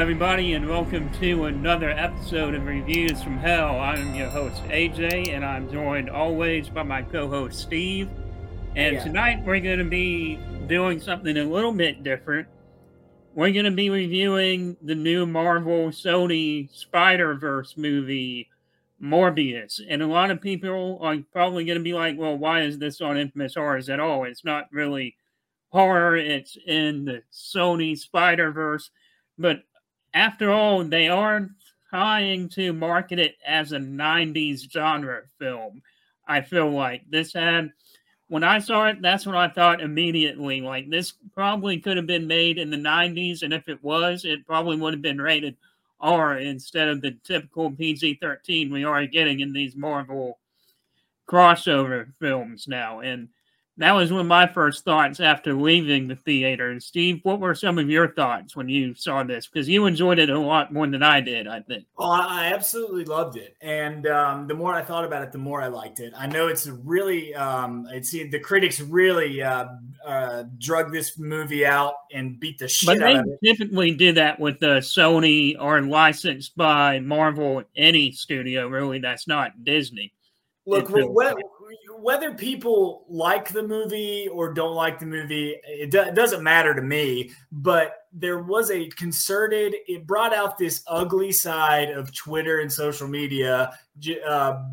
everybody, and welcome to another episode of Reviews from Hell. I'm your host, AJ, and I'm joined always by my co host, Steve. And Yeah. tonight we're going to be doing something a little bit different. We're going to be reviewing the new Marvel Sony Spider Verse movie, Morbius. And a lot of people are probably going to be like, well, why is this on Infamous Horrors at all? It's not really horror, it's in the Sony Spider Verse. But after all, they are trying to market it as a 90s genre film. I feel like this had, when I saw it, that's what I thought immediately. Like, this probably could have been made in the 90s, and if it was, it probably would have been rated R instead of the typical PG 13 we are getting in these Marvel crossover films now. And that was one of my first thoughts after leaving the theater. Steve, what were some of your thoughts when you saw this? Because you enjoyed it a lot more than I did, I think. Oh, I absolutely loved it, and um, the more I thought about it, the more I liked it. I know it's really, um, it's the critics really uh, uh, drug this movie out and beat the shit But out of it. typically do that with the Sony or licensed by Marvel, any studio really that's not Disney. Look, whether, whether people like the movie or don't like the movie, it, do, it doesn't matter to me. But there was a concerted. It brought out this ugly side of Twitter and social media. Uh,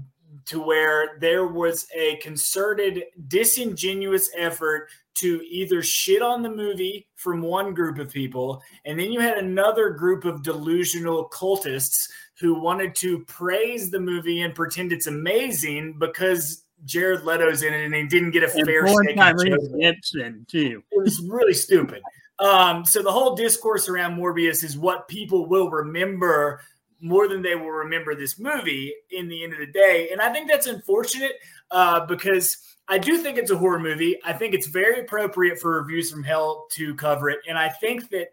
to where there was a concerted, disingenuous effort to either shit on the movie from one group of people, and then you had another group of delusional cultists who wanted to praise the movie and pretend it's amazing because Jared Leto's in it and he didn't get a And fair shake. of the Tyrese joke. Gibson, too. It was really stupid. Um, so the whole discourse around Morbius is what people will remember more than they will remember this movie in the end of the day. And I think that's unfortunate uh, because I do think it's a horror movie. I think it's very appropriate for Reviews from Hell to cover it. And I think that,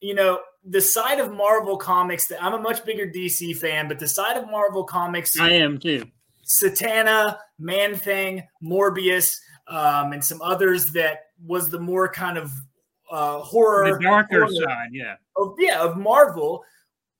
you know, the side of Marvel Comics that I'm a much bigger DC fan, but the side of Marvel Comics I am, too. Satana, Man Thing, Morbius, um, and some others that was the more kind of uh, horror, The darker horror side, yeah. of yeah of Marvel.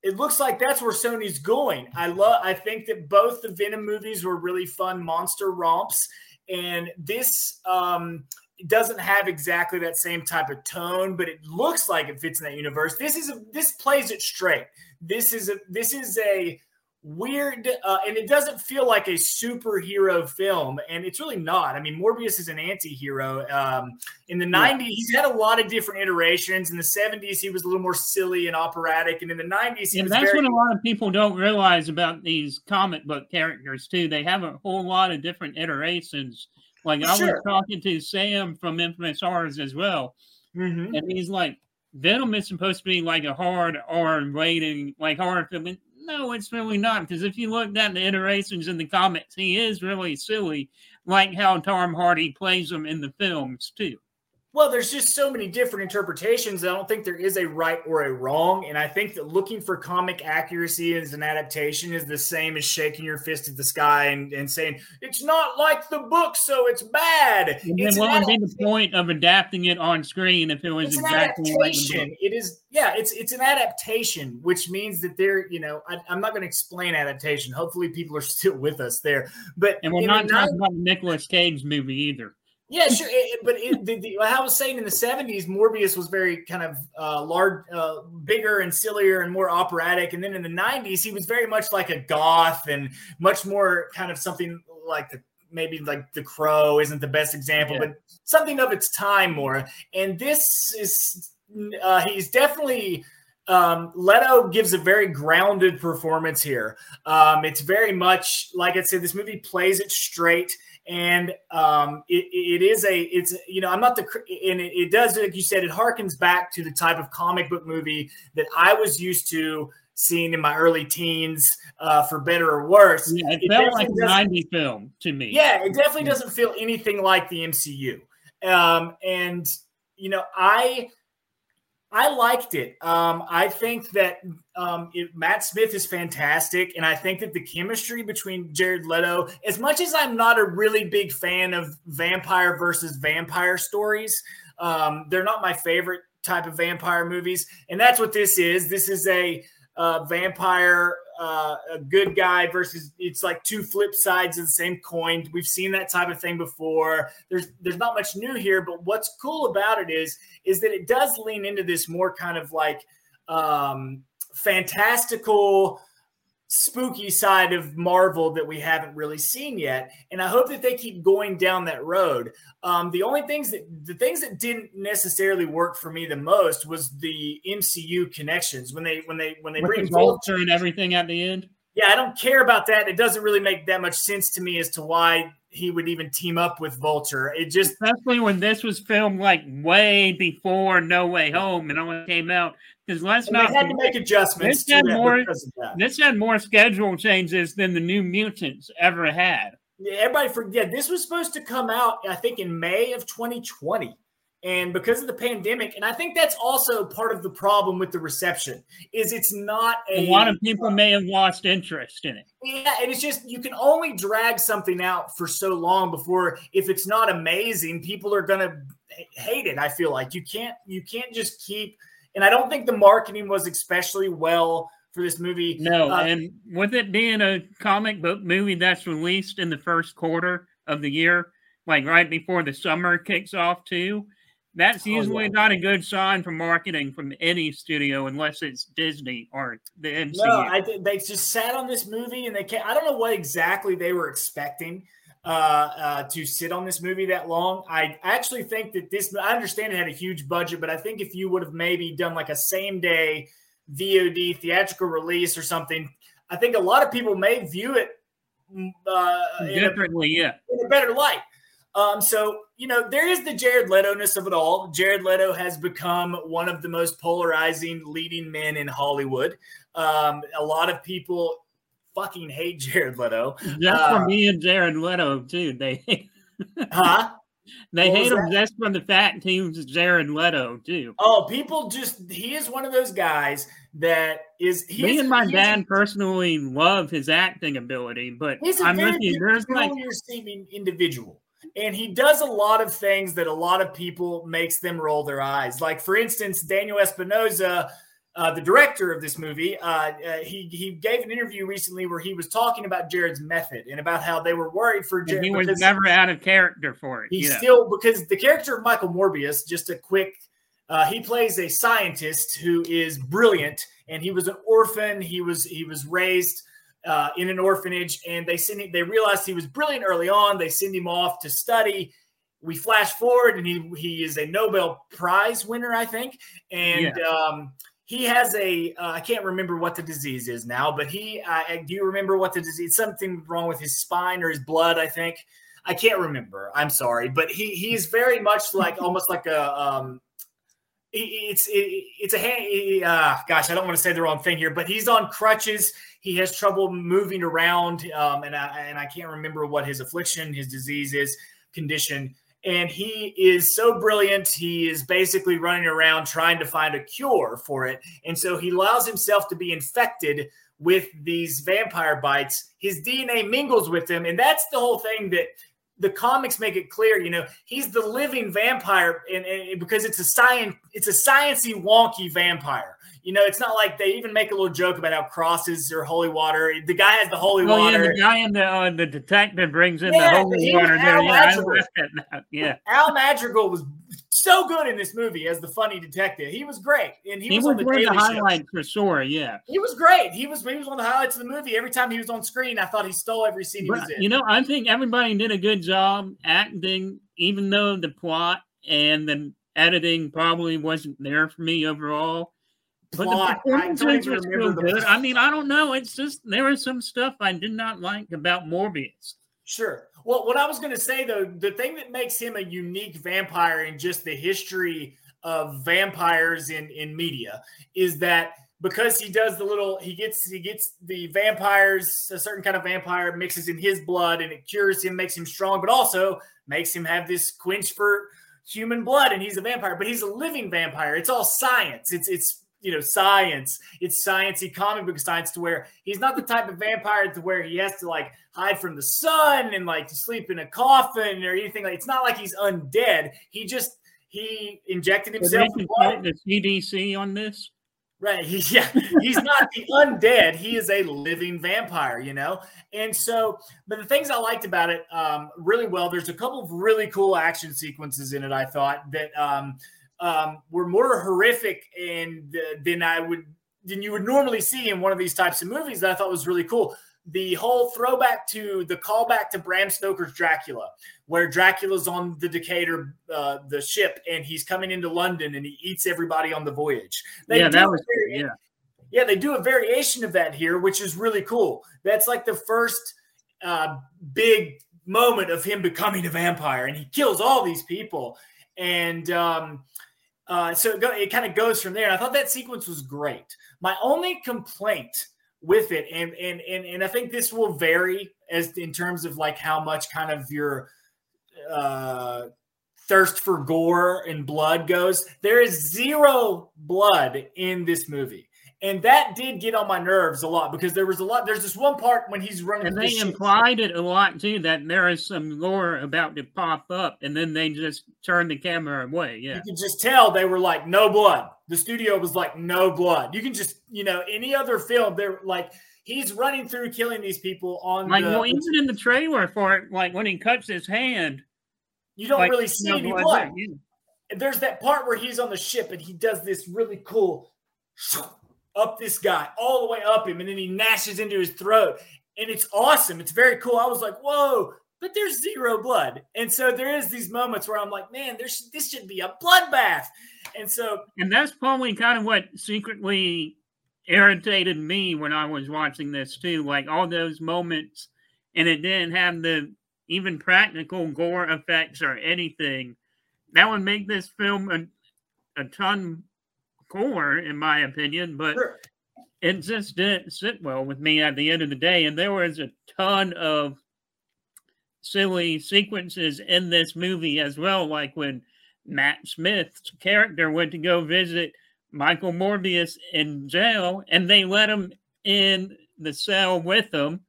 It looks like that's where Sony's going. I love. I think that both the Venom movies were really fun monster romps, and this um, doesn't have exactly that same type of tone, but it looks like it fits in that universe. This is a, this plays it straight. This is a this is a weird uh, and it doesn't feel like a superhero film and it's really not i mean morbius is an anti-hero um, in the Yeah. 90s he's had a lot of different iterations in the 70s he was a little more silly and operatic and in the 90s he And was that's very what a lot of people don't realize about these comic book characters too. They have a whole lot of different iterations. Like I was talking to Sam from Infamous Horrors as well, Mhm. and he's like, Venom is supposed to be like a hard R rating, like horror film. And No, it's really not. Because if you look at the iterations in the comics, he is really silly, like how Tom Hardy plays him in the films too. Well, there's just so many different interpretations. I don't think there is a right or a wrong. And I think that looking for comic accuracy as an adaptation is the same as shaking your fist at the sky and, and saying, it's not like the book, so it's bad. And It's then an what would be the point of adapting it on screen if it was it's an exactly like the book? adaptation. It is, yeah, it's it's an adaptation, which means that they're, you know, I, I'm not going to explain adaptation. Hopefully, people are still with us there. But And we're not talking about the Nicolas Cage movie either. Yeah, sure. It- but it, the, the, I was saying in the '70s, Morbius was very kind of uh, large, uh, bigger and sillier and more operatic. And then in the '90s, he was very much like a goth and much more kind of something like the maybe like The Crow isn't the best example, Yeah. but something of its time more. And this is uh, he's definitely. Um, Leto gives a very grounded performance here. Um, it's very much like I said, this movie plays it straight and um, it, it is a it's you know I'm not the and it, it does like you said it harkens back to the type of comic book movie that I was used to seeing in my early teens, uh, for better or worse. Yeah, it, It felt like a doesn't- 90 film to me. Yeah, it definitely doesn't feel anything like the MCU. Um, and you know, I I liked it. Um, I think that um, it, Matt Smith is fantastic, and I think that the chemistry between Jared Leto, as much as I'm not a really big fan of vampire versus vampire stories, um, they're not my favorite type of vampire movies, and that's what this is. This is a uh, vampire, uh, a good guy versus it's like two flip sides of the same coin. We've seen that type of thing before. There's there's not much new here, but what's cool about it is is that it does lean into this more kind of like um, fantastical spooky side of Marvel that we haven't really seen yet. And I hope that they keep going down that road. Um, the only things that the things that didn't necessarily work for me the most was the MCU connections when they when they when they With bring the Vulture and everything at the end. Yeah, I don't care about that. It doesn't really make that much sense to me as to why he would even team up with Vulture. It just especially when this was filmed like way before No Way Home and only came out because let's and not they had to make adjustments this had more- because of that. this had more schedule changes than the New Mutants ever had. Yeah, everybody forget this was supposed to come out, I think, in May of 2020. And because of the pandemic, and I think that's also part of the problem with the reception, is it's not a, A lot of people may have lost interest in it. Yeah, and it's just you can only drag something out for so long before if it's not amazing, people are gonna hate it. I feel like you can't you can't just keep and I don't think the marketing was especially well for this movie. No, Uh, and with it being a comic book movie that's released in the first quarter of the year, like right before the summer kicks off too, that's Oh, usually yeah. not a good sign for marketing from any studio unless it's Disney or the MCU. No, I they just sat on this movie and they can't. I don't know what exactly they were expecting uh, uh, to sit on this movie that long. I actually think that this. I understand it had a huge budget, but I think if you would have maybe done like a same day VOD theatrical release or something, I think a lot of people may view it mm, uh, in a Differently, yeah. in a better light. Um, so you know, there is the Jared Leto-ness of it all. Jared Leto has become one of the most polarizing leading men in Hollywood. Um, a lot of people fucking hate Jared Leto. Just Uh, for me and Jared Leto too. They Huh? they What hate him just from the fact team's Jared Leto too. Oh, people just he is one of those guys that is he Me is- and my dad personally love his acting ability, but He's a I'm very you. There's like seeming individual. And he does a lot of things that a lot of people makes them roll their eyes. Like, for instance, Daniel Espinosa, uh, the director of this movie, uh, uh, he he gave an interview recently where he was talking about Jared's method and about how they were worried for and Jared. he was never out of character for it. He's yeah. still because the character of Michael Morbius, just a quick, uh, he plays a scientist who is brilliant, and he was an orphan. He was he was raised uh, in an orphanage, and they send him, they realized he was brilliant early on. They send him off to study. We flash forward, and he he is a Nobel Prize winner, I think, and. Um, he has a uh, I can't remember what the disease is now, but he uh, do you remember what the disease? Is something wrong with his spine or his blood, I think. I can't remember. I'm sorry, but he he's very much like almost like a um. It's it, it's a hand. Uh, gosh, I don't want to say the wrong thing here, but he's on crutches. He has trouble moving around, um, and I and I can't remember what his affliction, his disease is, condition. And he is so brilliant. He is basically running around trying to find a cure for it, and so he allows himself to be infected with these vampire bites. His DNA mingles with them, and that's the whole thing that the comics make it clear. You know, he's the living vampire, and, and because it's a science, it's a sciency, wonky vampire. You know, it's not like they even make a little joke about how crosses are holy water. The guy has the holy Oh yeah, water. the guy in the uh, the detective brings in Yeah, the holy water there. Al Yeah, I Madrigal. laughed at that. Yeah, Al Madrigal was so good in this movie as the funny detective. He was great, and he, he, was, was on the one of Daily the highlights for sure. Yeah, He was great. He was he was one of the highlights of the movie. Every time he was on screen, I thought he stole every scene he was in. you know, I think everybody did a good job acting, even though the plot and the editing probably wasn't there for me overall. But Plot, the I don't performances even were still remember the good. I mean, I don't know. It's just there was some stuff I did not like about Morbius. Sure. Well, what I was going to say though, the thing that makes him a unique vampire in just the history of vampires in in media is that because he does the little he gets he gets the vampires a certain kind of vampire mixes in his blood and it cures him makes him strong but also makes him have this quench for human blood and he's a vampire but he's a living vampire it's all science it's it's you know science it's sciencey comic book science to where he's not the type of vampire to where he has to like hide from the sun and like to sleep in a coffin or anything like it's not like he's undead he just he injected himself with blood. the CDC on this. Right. He's yeah, he's not the undead. He is a living vampire, you know? And so, but the things I liked about it um, really well, there's a couple of really cool action sequences in it, I thought, that um, um, were more horrific and uh, than I would than you would normally see in one of these types of movies that I thought was really cool the whole throwback to the callback to Bram Stoker's Dracula, where Dracula's on the Demeter, uh, the ship, and he's coming into London and he eats everybody on the voyage. They yeah, that was vari- yeah. Yeah, they do a variation of that here, which is really cool. That's like the first uh, big moment of him becoming a vampire, and he kills all these people. And um, uh, so it, go, it kind of goes from there. And I thought that sequence was great. My only complaint with it and and and, and i think this will vary as in terms of like how much kind of your uh thirst for gore and blood goes there is zero blood in this movie and that did get on my nerves a lot because there was a lot. There's this one part when he's running, and they implied it a lot too that there is some gore about to pop up, and then they just turn the camera away. Yeah, you can just tell they were like, no blood. The studio was like, no blood. You can just, you know, any other film, they're like, he's running through killing these people on like the, well, even in the trailer for it, like when he cuts his hand, you don't like, really see no any blood. blood. Yeah. There's that part where he's on the ship and he does this really cool up this guy, all the way up him, and then he gnashes into his throat. And it's awesome. It's very cool. I was like, whoa, but there's zero blood. And so there is these moments where I'm like, man, there's this should be a bloodbath. And so And that's probably kind of what secretly irritated me when I was watching this too. Like all those moments and it didn't have the even practical gore effects or anything. That would make this film a, a ton core, in my opinion, but sure. it just didn't sit well with me at the end of the day. And there was a ton of silly sequences in this movie as well, like when Matt Smith's character went to go visit Michael Morbius in jail, and they let him in the cell with them.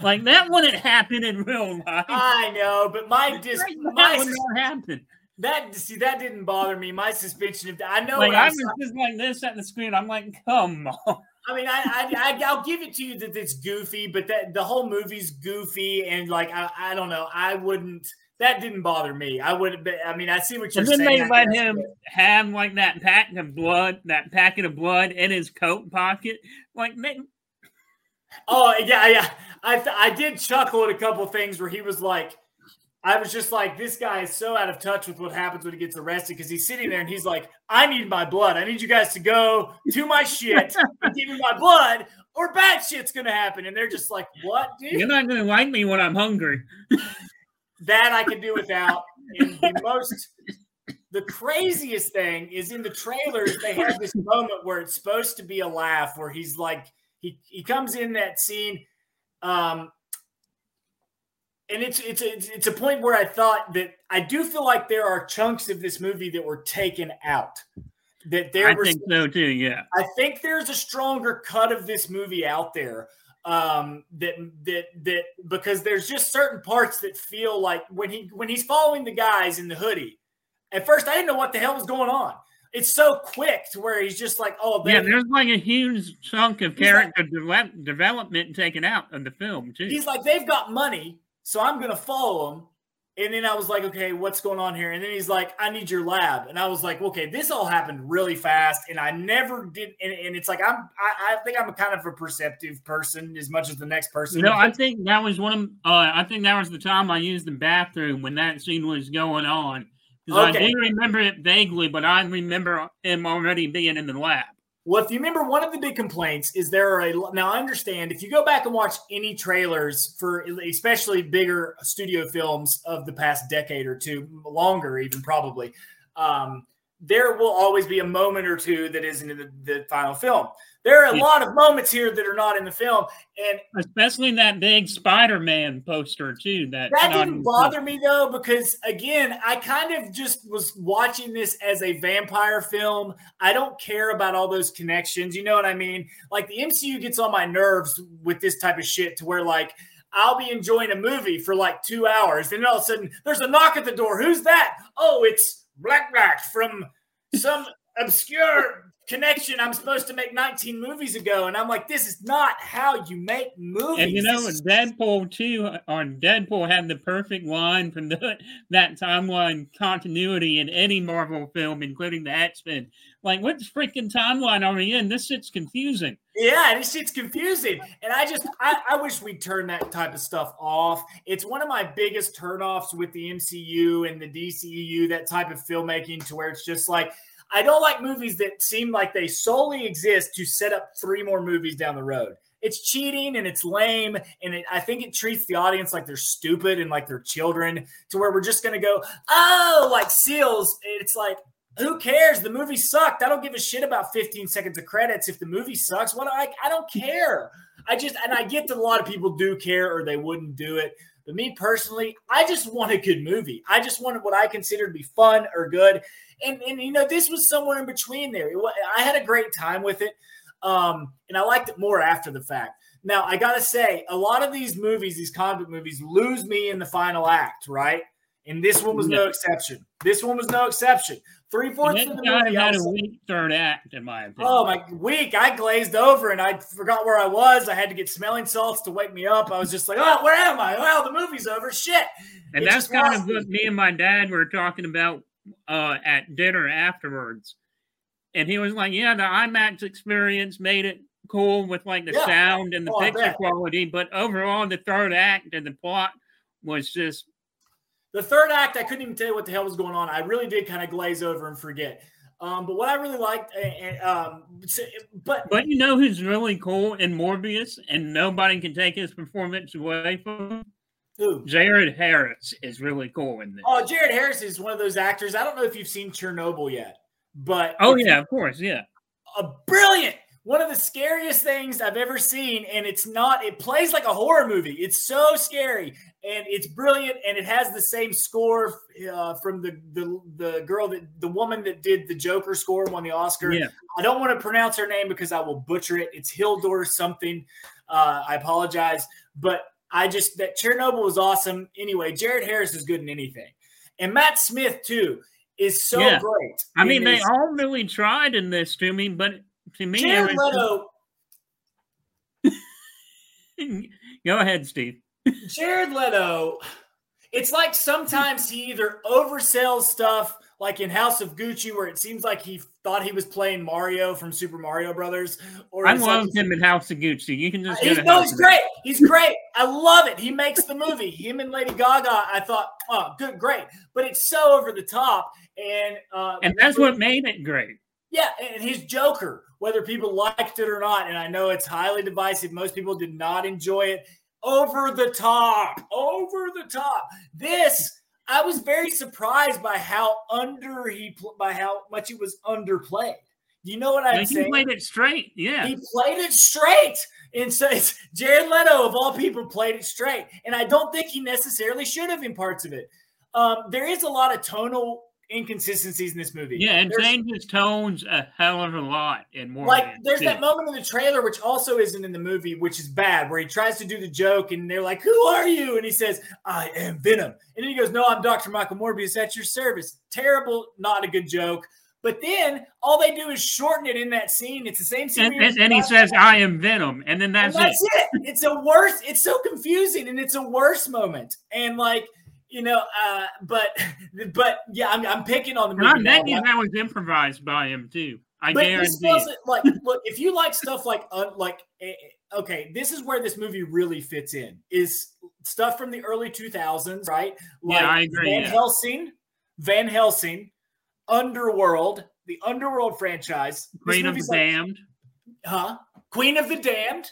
Like that wouldn't happen in real life. I know, but my dis my happen. That see that didn't bother me. My suspension of I know. Like I was just like this at the screen. I'm like, come on. I mean, I, I, will give it to you that it's goofy, but that the whole movie's goofy and like I, I don't know. I wouldn't. That didn't bother me. I would. I mean, I see what you're and then saying. they let him have like that packet of blood, that packet of blood in his coat pocket. Like, man. Oh yeah, yeah. I I did chuckle at a couple things where he was like I was just like, this guy is so out of touch with what happens when he gets arrested because he's sitting there and he's like, I need my blood. I need you guys to go to my shit and give me my blood, or bad shit's gonna happen. And they're just like, What, dude? You're not gonna like me when I'm hungry. that I can do without. And the most the craziest thing is in the trailers, they have this moment where it's supposed to be a laugh, where he's like, he he comes in that scene. Um, and it's it's it's it's a point where I thought that I do feel like there are chunks of this movie that were taken out. That there I were, think so too. Yeah, I think there's a stronger cut of this movie out there. Um, that that that because there's just certain parts that feel like when he when he's following the guys in the hoodie. At first, I didn't know what the hell was going on. It's so quick to where he's just like, oh, yeah. There's like a huge chunk of character like, de- development taken out of the film too. He's like, they've got money so I'm going to follow him. And then I was like, okay, what's going on here? And then he's like, I need your lab. And I was like, okay, this all happened really fast. And I never did. And, and it's like, I'm, I, I, think I'm a kind of a perceptive person as much as the next person. No, I think that was one of, uh, I think that was the time I used the bathroom when that scene was going on. Because okay. I do remember it vaguely, but I remember him already being in the lab. Well, if you remember, one of the big complaints is there are a now. I understand if you go back and watch any trailers for especially bigger studio films of the past decade or two, longer even probably, um, there will always be a moment or two that isn't in the, the final film. There are a yeah. lot of moments here that are not in the film, and especially in that big Spider-Man poster too. That that didn't bother me though, because again, I kind of just was watching this as a vampire film. I don't care about all those connections. You know what I mean? Like the MCU gets on my nerves with this type of shit, to where like I'll be enjoying a movie for like two hours, and then all of a sudden there's a knock at the door. Who's that? Oh, it's Black Black from some obscure connection I'm supposed to make 19 movies ago. And I'm like, this is not how you make movies. And you know, Deadpool 2 on Deadpool had the perfect line from the, that timeline continuity in any Marvel film, including the X Men. Like, what freaking timeline are we in? This shit's confusing. Yeah, this shit's confusing. And I just, I, I wish we'd turn that type of stuff off. It's one of my biggest turnoffs with the MCU and the DCEU, that type of filmmaking, to where it's just like, I don't like movies that seem like they solely exist to set up three more movies down the road. It's cheating and it's lame, and it, I think it treats the audience like they're stupid and like they're children. To where we're just gonna go, oh, like seals. It's like, who cares? The movie sucked. I don't give a shit about 15 seconds of credits. If the movie sucks, what I I don't care. I just and I get that a lot of people do care or they wouldn't do it. But me personally, I just want a good movie. I just wanted what I consider to be fun or good and and you know this was somewhere in between there. I had a great time with it, um, and I liked it more after the fact. Now I gotta say, a lot of these movies, these comic movies, lose me in the final act, right? And this one was no exception. This one was no exception. Three fourths of the movie had a weak third act, in my opinion. Oh my week! I glazed over and I forgot where I was. I had to get smelling salts to wake me up. I was just like, "Oh, where am I? Well, the movie's over. Shit!" And it that's kind of what me and my dad were talking about uh, at dinner afterwards, and he was like, "Yeah, the IMAX experience made it cool with like the yeah. sound and the oh, picture quality, but overall, the third act and the plot was just." The third act, I couldn't even tell you what the hell was going on. I really did kind of glaze over and forget. Um, but what I really liked, and um, but but you know who's really cool in Morbius, and nobody can take his performance away from him. Who? Jared Harris is really cool in this. Oh, Jared Harris is one of those actors. I don't know if you've seen Chernobyl yet, but oh yeah, of course, yeah. A brilliant, one of the scariest things I've ever seen, and it's not. It plays like a horror movie. It's so scary, and it's brilliant, and it has the same score uh, from the, the the girl that the woman that did the Joker score won the Oscar. Yeah. I don't want to pronounce her name because I will butcher it. It's Hildur something. Uh, I apologize, but I just that Chernobyl was awesome. Anyway, Jared Harris is good in anything, and Matt Smith too is so yeah. great. I mean, they all really tried in this to me, but to me, Jared Leto. Go ahead, Steve. Jared Leto. It's like sometimes he either oversells stuff like in House of Gucci, where it seems like he thought he was playing Mario from Super Mario Brothers. Or I love him in House of Gucci. You can just he's, no, he's great. He's great. I love it. He makes the movie. Him and Lady Gaga. I thought, oh, good, great. But it's so over the top, and uh, and that's what made it great. Yeah, and his Joker, whether people liked it or not, and I know it's highly divisive. Most people did not enjoy it. Over the top, over the top. This I was very surprised by how under he by how much he was underplayed. You know what I'm yeah, saying? He played it straight. Yeah, he played it straight. And so it's Jared Leto of all people played it straight, and I don't think he necessarily should have in parts of it. Um, there is a lot of tonal inconsistencies in this movie. Yeah, and there's, changes tones a hell of a lot and more. Like there's too. that moment in the trailer which also isn't in the movie, which is bad, where he tries to do the joke and they're like, "Who are you?" and he says, "I am Venom," and then he goes, "No, I'm Doctor Michael Morbius at your service." Terrible, not a good joke. But then all they do is shorten it in that scene. It's the same scene. And, and, and he says, "I am Venom," and then that's, and that's it. it. It's a worse. It's so confusing, and it's a worse moment. And like you know, uh, but but yeah, I'm, I'm picking on the movie. I'm thinking that was improvised by him too. I but guarantee. This wasn't like look if you like stuff like uh, like eh, eh, okay, this is where this movie really fits in is stuff from the early 2000s, right? Like yeah, I agree. Van yeah. Helsing, Van Helsing, Underworld, the Underworld franchise, Queen of the like, Damned, huh? Queen of the Damned.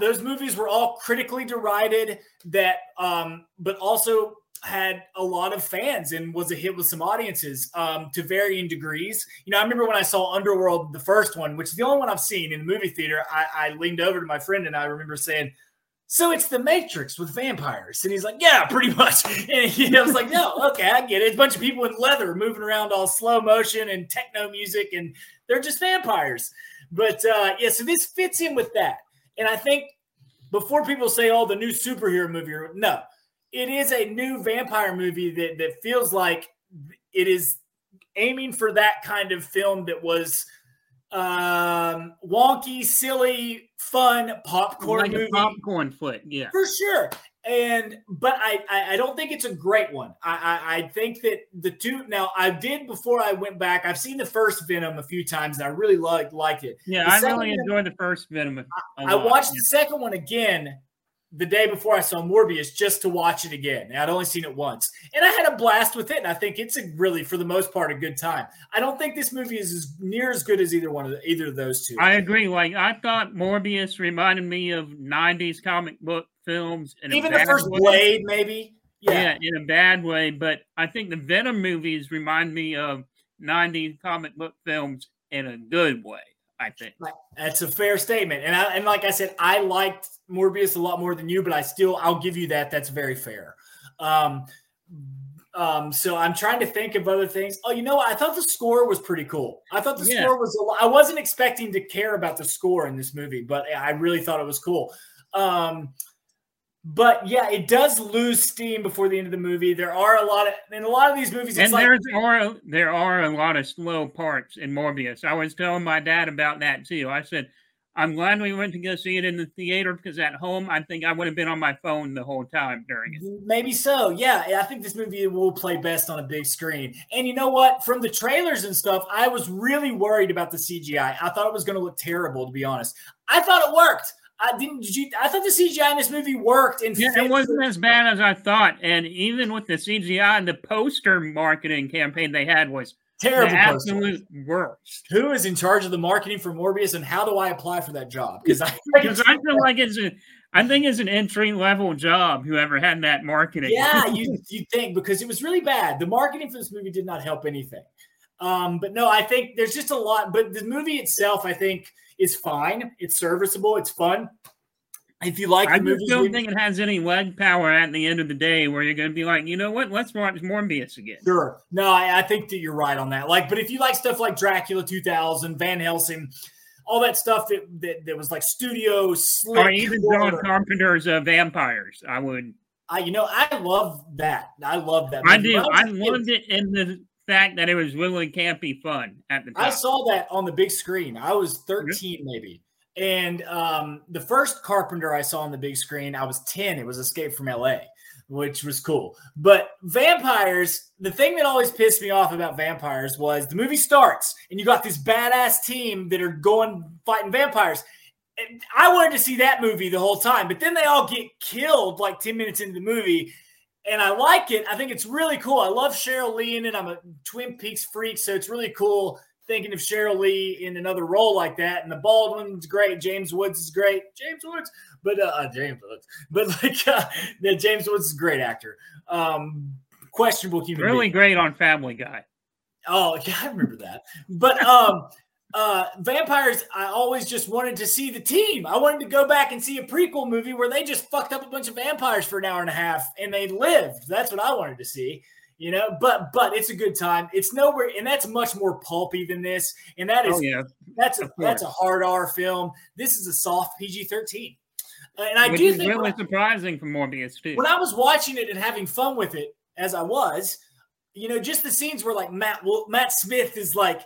Those movies were all critically derided. That, um, but also had a lot of fans and was a hit with some audiences um, to varying degrees. You know, I remember when I saw Underworld, the first one, which is the only one I've seen in the movie theater. I, I leaned over to my friend and I remember saying, "So it's the Matrix with vampires?" And he's like, "Yeah, pretty much." And he, I was like, "No, okay, I get it. It's a bunch of people in leather moving around all slow motion and techno music, and they're just vampires." But uh, yeah, so this fits in with that, and I think before people say, "Oh, the new superhero movie," no it is a new vampire movie that that feels like it is aiming for that kind of film that was um, wonky, silly, fun popcorn like movie. popcorn flick, yeah, for sure. And but I, I, I don't think it's a great one. I, I I think that the two now I did before I went back. I've seen the first Venom a few times and I really like like it. Yeah, The I really enjoyed the first Venom. I watched the second one again the day before I saw Morbius just to watch it again. And I'd only seen it once. And I had a blast with it. And I think it's a really, for the most part, a good time. I don't think this movie is as near as good as either one of the, either of those two. I agree. Like I thought Morbius reminded me of '90s comic book films, in a Even the first way. Blade, maybe. yeah. in a bad way. But I think the Venom movies remind me of '90s comic book films in a good way. I think. That's a fair statement. And I, and like I said, I liked Morbius a lot more than you, but I still I'll give you that. That's very fair. Um, um, so I'm trying to think of other things. Oh, you know what? I thought the score was pretty cool. I thought the Yeah. score was a lot. I wasn't expecting to care about the score in this movie, but I really thought it was cool. Um, but yeah, it does lose steam before the end of the movie. There are a lot of in a lot of these movies. It's And like there's are there are a lot of slow parts in Morbius. I was telling my dad about that too. I said, "I'm glad we went to go see it in the theater because at home I think I would have been on my phone the whole time during it." Maybe so. Yeah, I think this movie will play best on a big screen. And you know what? From the trailers and stuff, I was really worried about the CGI. I thought it was going to look terrible, to be honest. I thought it worked. I didn't. Did you, I thought the CGI in this movie worked. And Yeah, it wasn't as bad as I thought. And even with the CGI, and the poster marketing campaign they had was terrible. absolute worst. Who is in charge of the marketing for Morbius, and how do I apply for that job? Because I, Because I feel like it's a, I think it's an entry level job. Whoever had that marketing. yeah, you you think because it was really bad. The marketing for this movie did not help anything. Um, but no, I think there's just a lot. But the movie itself, I think, is fine. It's serviceable. It's fun. If you like I the just don't think it has any leg power at the end of the day where you're going to be like, you know what? Let's watch Morbius again. Sure. No, I, I think that you're right on that. Like, but if you like stuff like Dracula 2000, Van Helsing, all that stuff that that, that was like studio slick, Or even horror, John Carpenter's uh, Vampires. I would. I, you know, I love that. I love that. I movie. do. When I was loved it in the fact that it was really campy fun at the time. I saw that on the big screen. I was 13 maybe. And um, the first Carpenter I saw on the big screen, I was 10. It was Escape from LA, which was cool. But vampires, the thing that always pissed me off about vampires was the movie starts and you got this badass team that are going fighting vampires. And I wanted to see that movie the whole time, but then they all get killed like 10 minutes into the movie. And I like it. I think it's really cool. I love Sheryl Lee in it. I'm a Twin Peaks freak, so it's really cool thinking of Sheryl Lee in another role like that. And the Baldwin's great. James Woods is great. James Woods, but uh, uh, James Woods, but like uh, the James Woods is a great actor. Um, questionable human. really being. great on Family Guy. Oh yeah, I remember that. But um, uh, vampires, I always just wanted to see the team. I wanted to go back and see a prequel movie where they just fucked up a bunch of vampires for an hour and a half and they lived. That's what I wanted to see. You know, but but it's a good time. It's nowhere, and that's much more pulpy than this. And that is Oh yeah, that's a that's a hard R film. This is a soft PG thirteen, and I which do think really surprising for Morbius too. when I was watching it and having fun with it, as I was, you know, just the scenes where like Matt well, Matt Smith is like,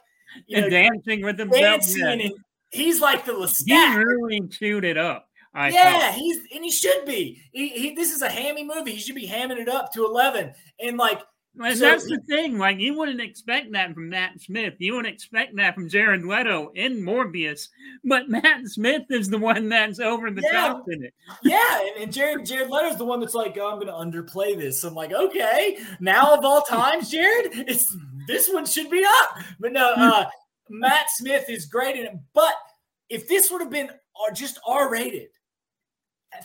and know, dancing with himself. dancing, he's like the He Lestat. really chewed it up. I yeah, thought. he's and he should be. He, he this is a hammy movie. He should be hamming it up to eleven. And like, So- that's the thing. Like you wouldn't expect that from Matt Smith. You wouldn't expect that from Jared Leto in Morbius. But Matt Smith is the one that's over the Yeah. top in it. yeah, and, and Jared Jared Leto's the one that's like, oh, I'm going to underplay this. I'm like, okay, now of all times, Jared, it's this one should be up. But no, uh, Matt Smith is great in it. But if this would have been uh, just R rated,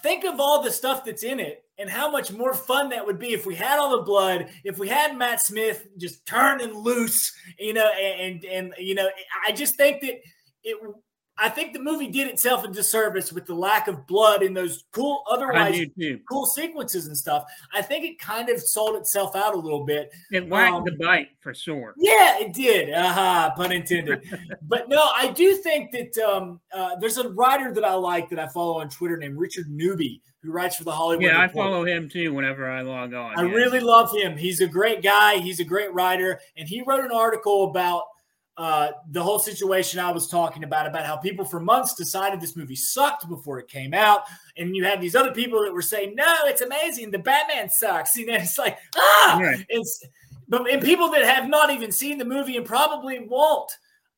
think of all the stuff that's in it and how much more fun that would be if we had all the blood, if we had Matt Smith just turning loose, you know, and and, and you know, I just think that it I think the movie did itself a disservice with the lack of blood in those cool, otherwise cool sequences and stuff. I think it kind of sold itself out a little bit. It whacked um, the bite for sure. Yeah, it did. Aha, uh-huh, pun intended. but no, I do think that um, uh, there's a writer that I like that I follow on Twitter named Richard Newby who writes for the Hollywood. Yeah, Report. I follow him too whenever I log on. I yeah. really love him. He's a great guy. He's a great writer, and he wrote an article about uh, the whole situation I was talking about, about how people for months decided this movie sucked before it came out. And you had these other people that were saying, no, it's amazing. The Batman sucks. You know, it's like, ah, right. it's, but and people that have not even seen the movie and probably won't,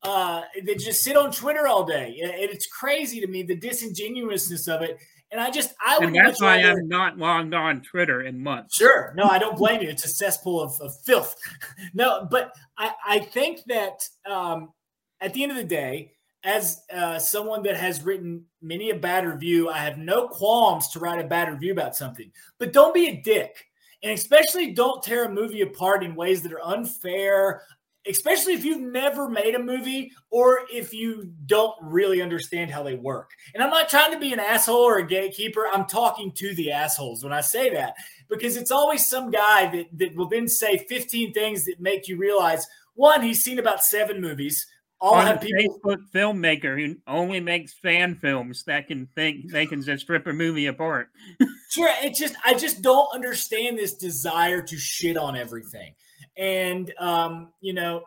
uh, they just sit on Twitter all day. And it's crazy to me, the disingenuousness of it. And I just, I would. And that's why rather, I'm not logged on Twitter in months. Sure, no, I don't blame you. It's a cesspool of, of filth. no, but I, I think that um, at the end of the day, as uh, someone that has written many a bad review, I have no qualms to write a bad review about something. But don't be a dick. And especially don't tear a movie apart in ways that are unfair, especially if you've never made a movie or if you don't really understand how they work. And I'm not trying to be an asshole or a gatekeeper. I'm talking to the assholes when I say that because it's always some guy that, that will then say 15 things that make you realize one, he's seen about seven movies. All have people Facebook filmmaker who only makes fan films that can think they can just rip a movie apart. sure, it just I just don't understand this desire to shit on everything. And, um, you know,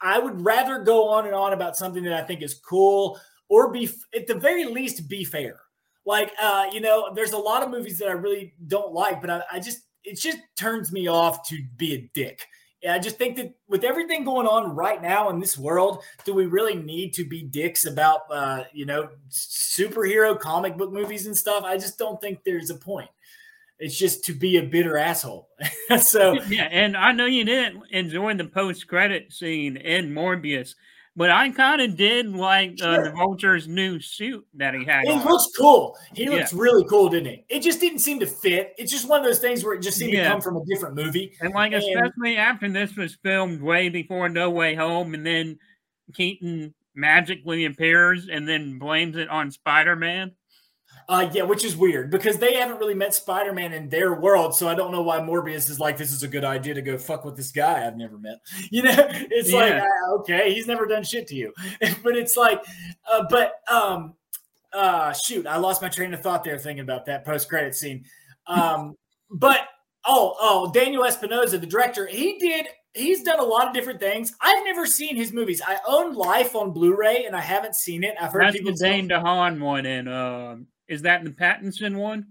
I would rather go on and on about something that I think is cool or be, at the very least, be fair. Like, uh, you know, there's a lot of movies that I really don't like, but I, I just, it just turns me off to be a dick. I just think that with everything going on right now in this world, do we really need to be dicks about, uh, you know, superhero comic book movies and stuff? I just don't think there's a point. It's just to be a bitter asshole. so yeah, and I know you didn't enjoy the post credit scene in Morbius, but I kind of did like uh, the Vulture's new suit that he had. It on. looks cool. He looks yeah. really cool, didn't he? It just didn't seem to fit. It's just one of those things where it just seemed yeah. to come from a different movie. And like, and, especially after this was filmed way before No Way Home, and then Keaton magically appears and then blames it on Spider Man. Uh, yeah, which is weird because they haven't really met Spider Man in their world. So I don't know why Morbius is like, this is a good idea to go fuck with this guy I've never met. You know, it's yeah. like, uh, okay, he's never done shit to you. but it's like, uh, but um, uh, shoot, I lost my train of thought there thinking about that post credit scene. Um, but oh, oh, Daniel Espinosa, the director, he did he's done a lot of different things. I've never seen his movies. I own Life on Blu-ray, and I haven't seen it. I've heard That's people. the Dane DeHaan one, and uh, is that the Pattinson one?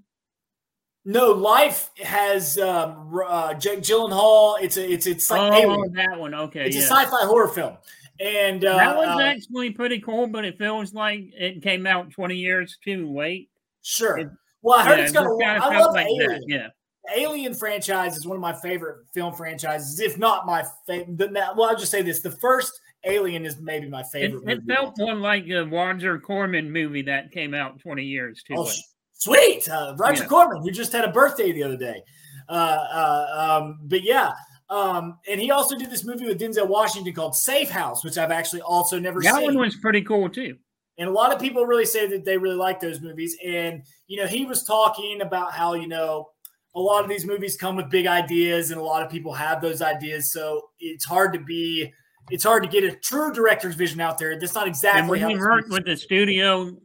No, Life has um, uh, Jake Gyllenhaal. It's a, it's it's like oh that one. Okay, it's yeah. a sci-fi horror film, and uh, that was uh, actually pretty cool. But it feels like it came out twenty years too late. Sure. It, well, I heard yeah, it's got. I love like Alien. That. Yeah. Alien franchise is one of my favorite film franchises, if not my favorite. Well, I'll just say this: the first Alien is maybe my favorite. It, it felt one like a Roger Corman movie that came out 20 years too. Oh, sweet, uh, Roger yeah. Corman, who just had a birthday the other day. Uh, uh, um, but yeah, um, and he also did this movie with Denzel Washington called Safe House, which I've actually also never that seen. That one was pretty cool too. And a lot of people really say that they really like those movies. And you know, he was talking about how you know a lot of these movies come with big ideas, and a lot of people have those ideas, so it's hard to be it's hard to get a true director's vision out there. That's not exactly. And when you work with the studio,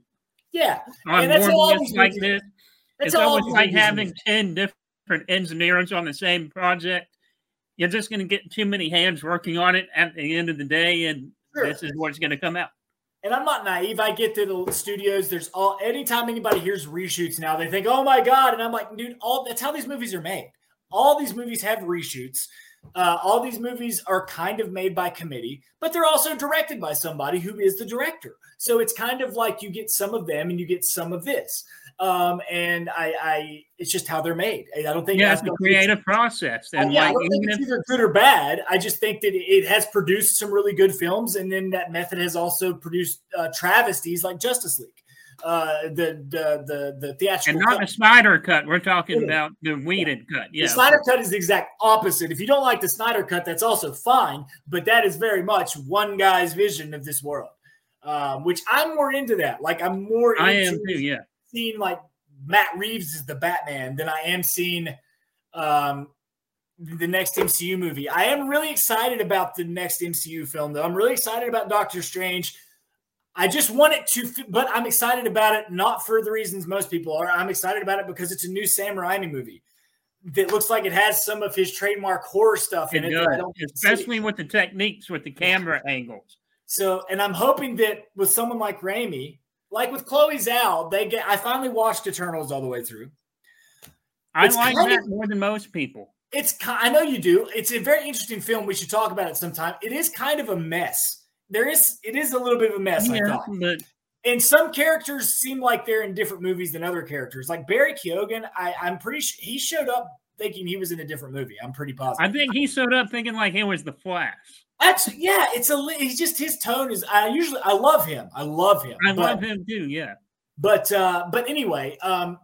yeah, on and that's all like this, it's almost like having ten different engineers on the same project. You're just going to get too many hands working on it at the end of the day, and sure. this is what's going to come out. And I'm not naive. I get to the studios. There's all anytime anybody hears reshoots now, they think, "Oh my god!" And I'm like, dude, all that's how these movies are made. All these movies have reshoots. Uh, all these movies are kind of made by committee, but they're also directed by somebody who is the director. So it's kind of like you get some of them and you get some of this. Um, and I, I, it's just how they're made. I don't think yeah, it's a creative process. And yeah, like, I don't think it's either good or bad. I just think that it has produced some really good films, and then that method has also produced uh, travesties like Justice League uh, the the the the theatrical and not cut. a Snyder cut. We're talking yeah. about the yeah. cut. Yeah, the Snyder cut is the exact opposite. If you don't like the Snyder cut, that's also fine, but that is very much one guy's vision of this world. um, which I'm more into that. Like I'm more. I am too. Yeah. Seeing like Matt Reeves as the Batman than I am seeing um, the next MCU movie. I am really excited about the next MCU film, though. I'm really excited about Doctor Strange. I just want it to, but I'm excited about it not for the reasons most people are. I'm excited about it because it's a new Sam Raimi movie that looks like it has some of his trademark horror stuff in it. it especially with the techniques with the camera angles. So, and I'm hoping that with someone like Raimi, like with Chloe Zhao, they get. I finally watched Eternals all the way through. I it's like that of, more than most people. It's. I know you do. It's a very interesting film. We should talk about it sometime. It is kind of a mess there is it is a little bit of a mess. Yeah, I thought. But and some characters seem like they're in different movies than other characters. Like Barry Keoghan, I, I'm pretty sure he showed up thinking he was in a different movie. I'm pretty positive. I think he showed up thinking like he was the Flash. That's yeah. It's a. He's just his tone is. I usually I love him. I love him. I but, love him too. Yeah. But uh, but anyway, um,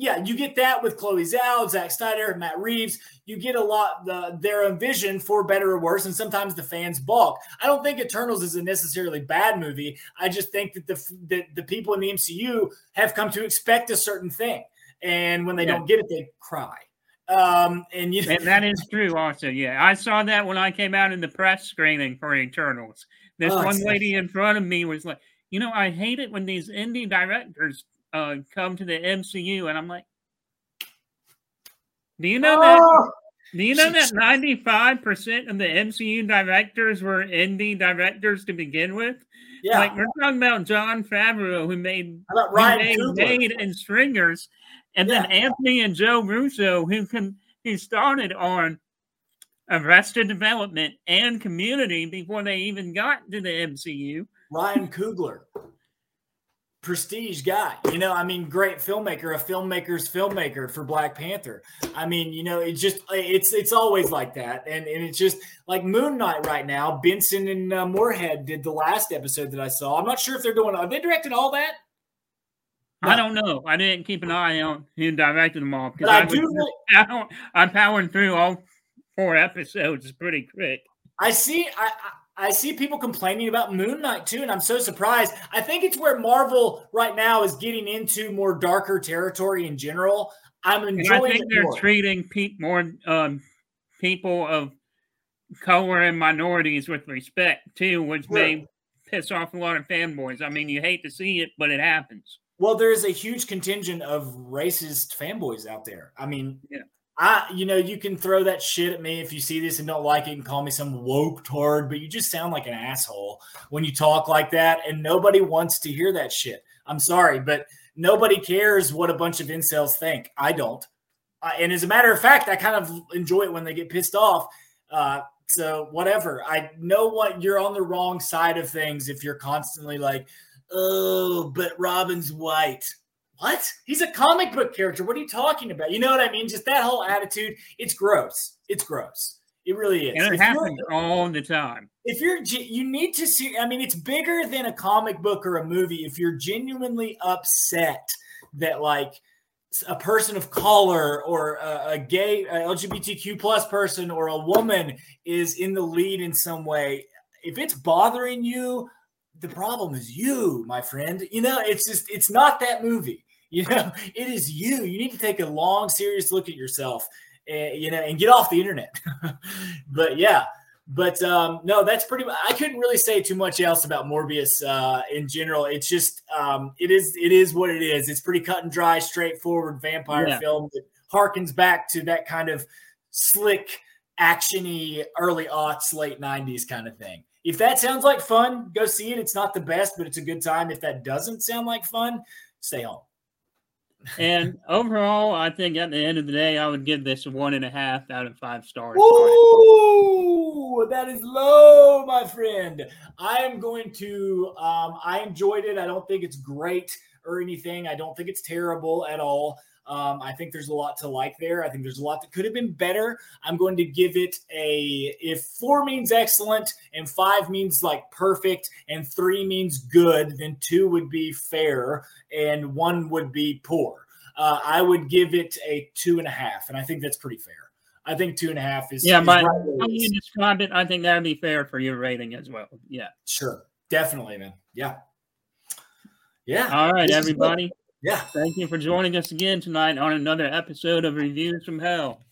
yeah, you get that with Chloe Zhao, Zack Snyder, Matt Reeves. You get a lot the their own vision for better or worse, and sometimes the fans balk. I don't think Eternals is a necessarily bad movie. I just think that the that the people in the MCU have come to expect a certain thing, and when they yeah. don't get it, they cry. Um, and you and that is true also. Yeah, I saw that when I came out in the press screening for Eternals. This oh, one lady in front of me was like, "You know, I hate it when these indie directors uh, come to the MCU, and I'm like, do you know oh, that? Do you know that 95% of the MCU directors were indie directors to begin with? Yeah. Like we're talking about Jon Favreau, who made, who made Made and Swingers, and yeah. then Anthony and Joe Russo, who can who started on Arrested Development and Community before they even got to the MCU. Ryan Coogler prestige guy. You know, I mean, great filmmaker, a filmmaker's filmmaker for Black Panther. I mean, you know, it's just it's it's always like that, and and it's just like Moon Knight right now. Benson and uh, Moorhead did the last episode that I saw. I'm not sure if they're doing. Are they directing all that? No. I don't know. I didn't keep an eye on who directed them all because I, I, do. I I'm powering through all four episodes pretty quick. I see. I, I see people complaining about Moon Knight too, and I'm so surprised. I think it's where Marvel right now is getting into more darker territory in general. I'm enjoying. And I think they're more. treating pe- more um, people of color and minorities with respect too, which sure. may piss off a lot of fanboys. I mean, you hate to see it, but it happens. Well, there's a huge contingent of racist fanboys out there. I mean, yeah. I, you know, you can throw that shit at me if you see this and don't like it and call me some woke tard, but you just sound like an asshole when you talk like that. And nobody wants to hear that shit. I'm sorry, but nobody cares what a bunch of incels think. I don't. Uh, and as a matter of fact, I kind of enjoy it when they get pissed off. Uh, so whatever. I know what you're on the wrong side of things if you're constantly like, oh, but Robin's white what? He's a comic book character. What are you talking about? You know what I mean? Just that whole attitude. It's gross. It's gross. It really is. And it if happens all the time. If you're, you need to see. I mean, it's bigger than a comic book or a movie. If you're genuinely upset that like a person of color or a, a gay a LGBTQ plus person or a woman is in the lead in some way, if it's bothering you, the problem is you, my friend. You know, it's just it's not that movie. You know, it is you. You need to take a long, serious look at yourself, and, you know, and get off the internet. but yeah, but um, no, that's pretty. I couldn't really say too much else about Morbius uh, in general. It's just um, it is it is what it is. It's pretty cut and dry, straightforward vampire yeah. film that harkens back to that kind of slick, actiony early aughts, late '90s kind of thing. If that sounds like fun, go see it. It's not the best, but it's a good time. If that doesn't sound like fun, stay home and overall, I think at the end of the day, I would give this one and a half out of five stars. Ooh, that is low, my friend. I am going to. Um, I enjoyed it. I don't think it's great or anything. I don't think it's terrible at all. Um, I think there's a lot to like there. I think there's a lot that could have been better. I'm going to give it a if four means excellent and five means like perfect and three means good, then two would be fair and one would be poor. Uh, I would give it a two and a half, and I think that's pretty fair. I think two and a half is yeah. Is but right how you described it, I think that would be fair for your rating as well. Yeah, sure. Definitely, man. Yeah. Yeah. All right, everybody. Yeah. Thank you for joining us again tonight on another episode of Reviews from Hell.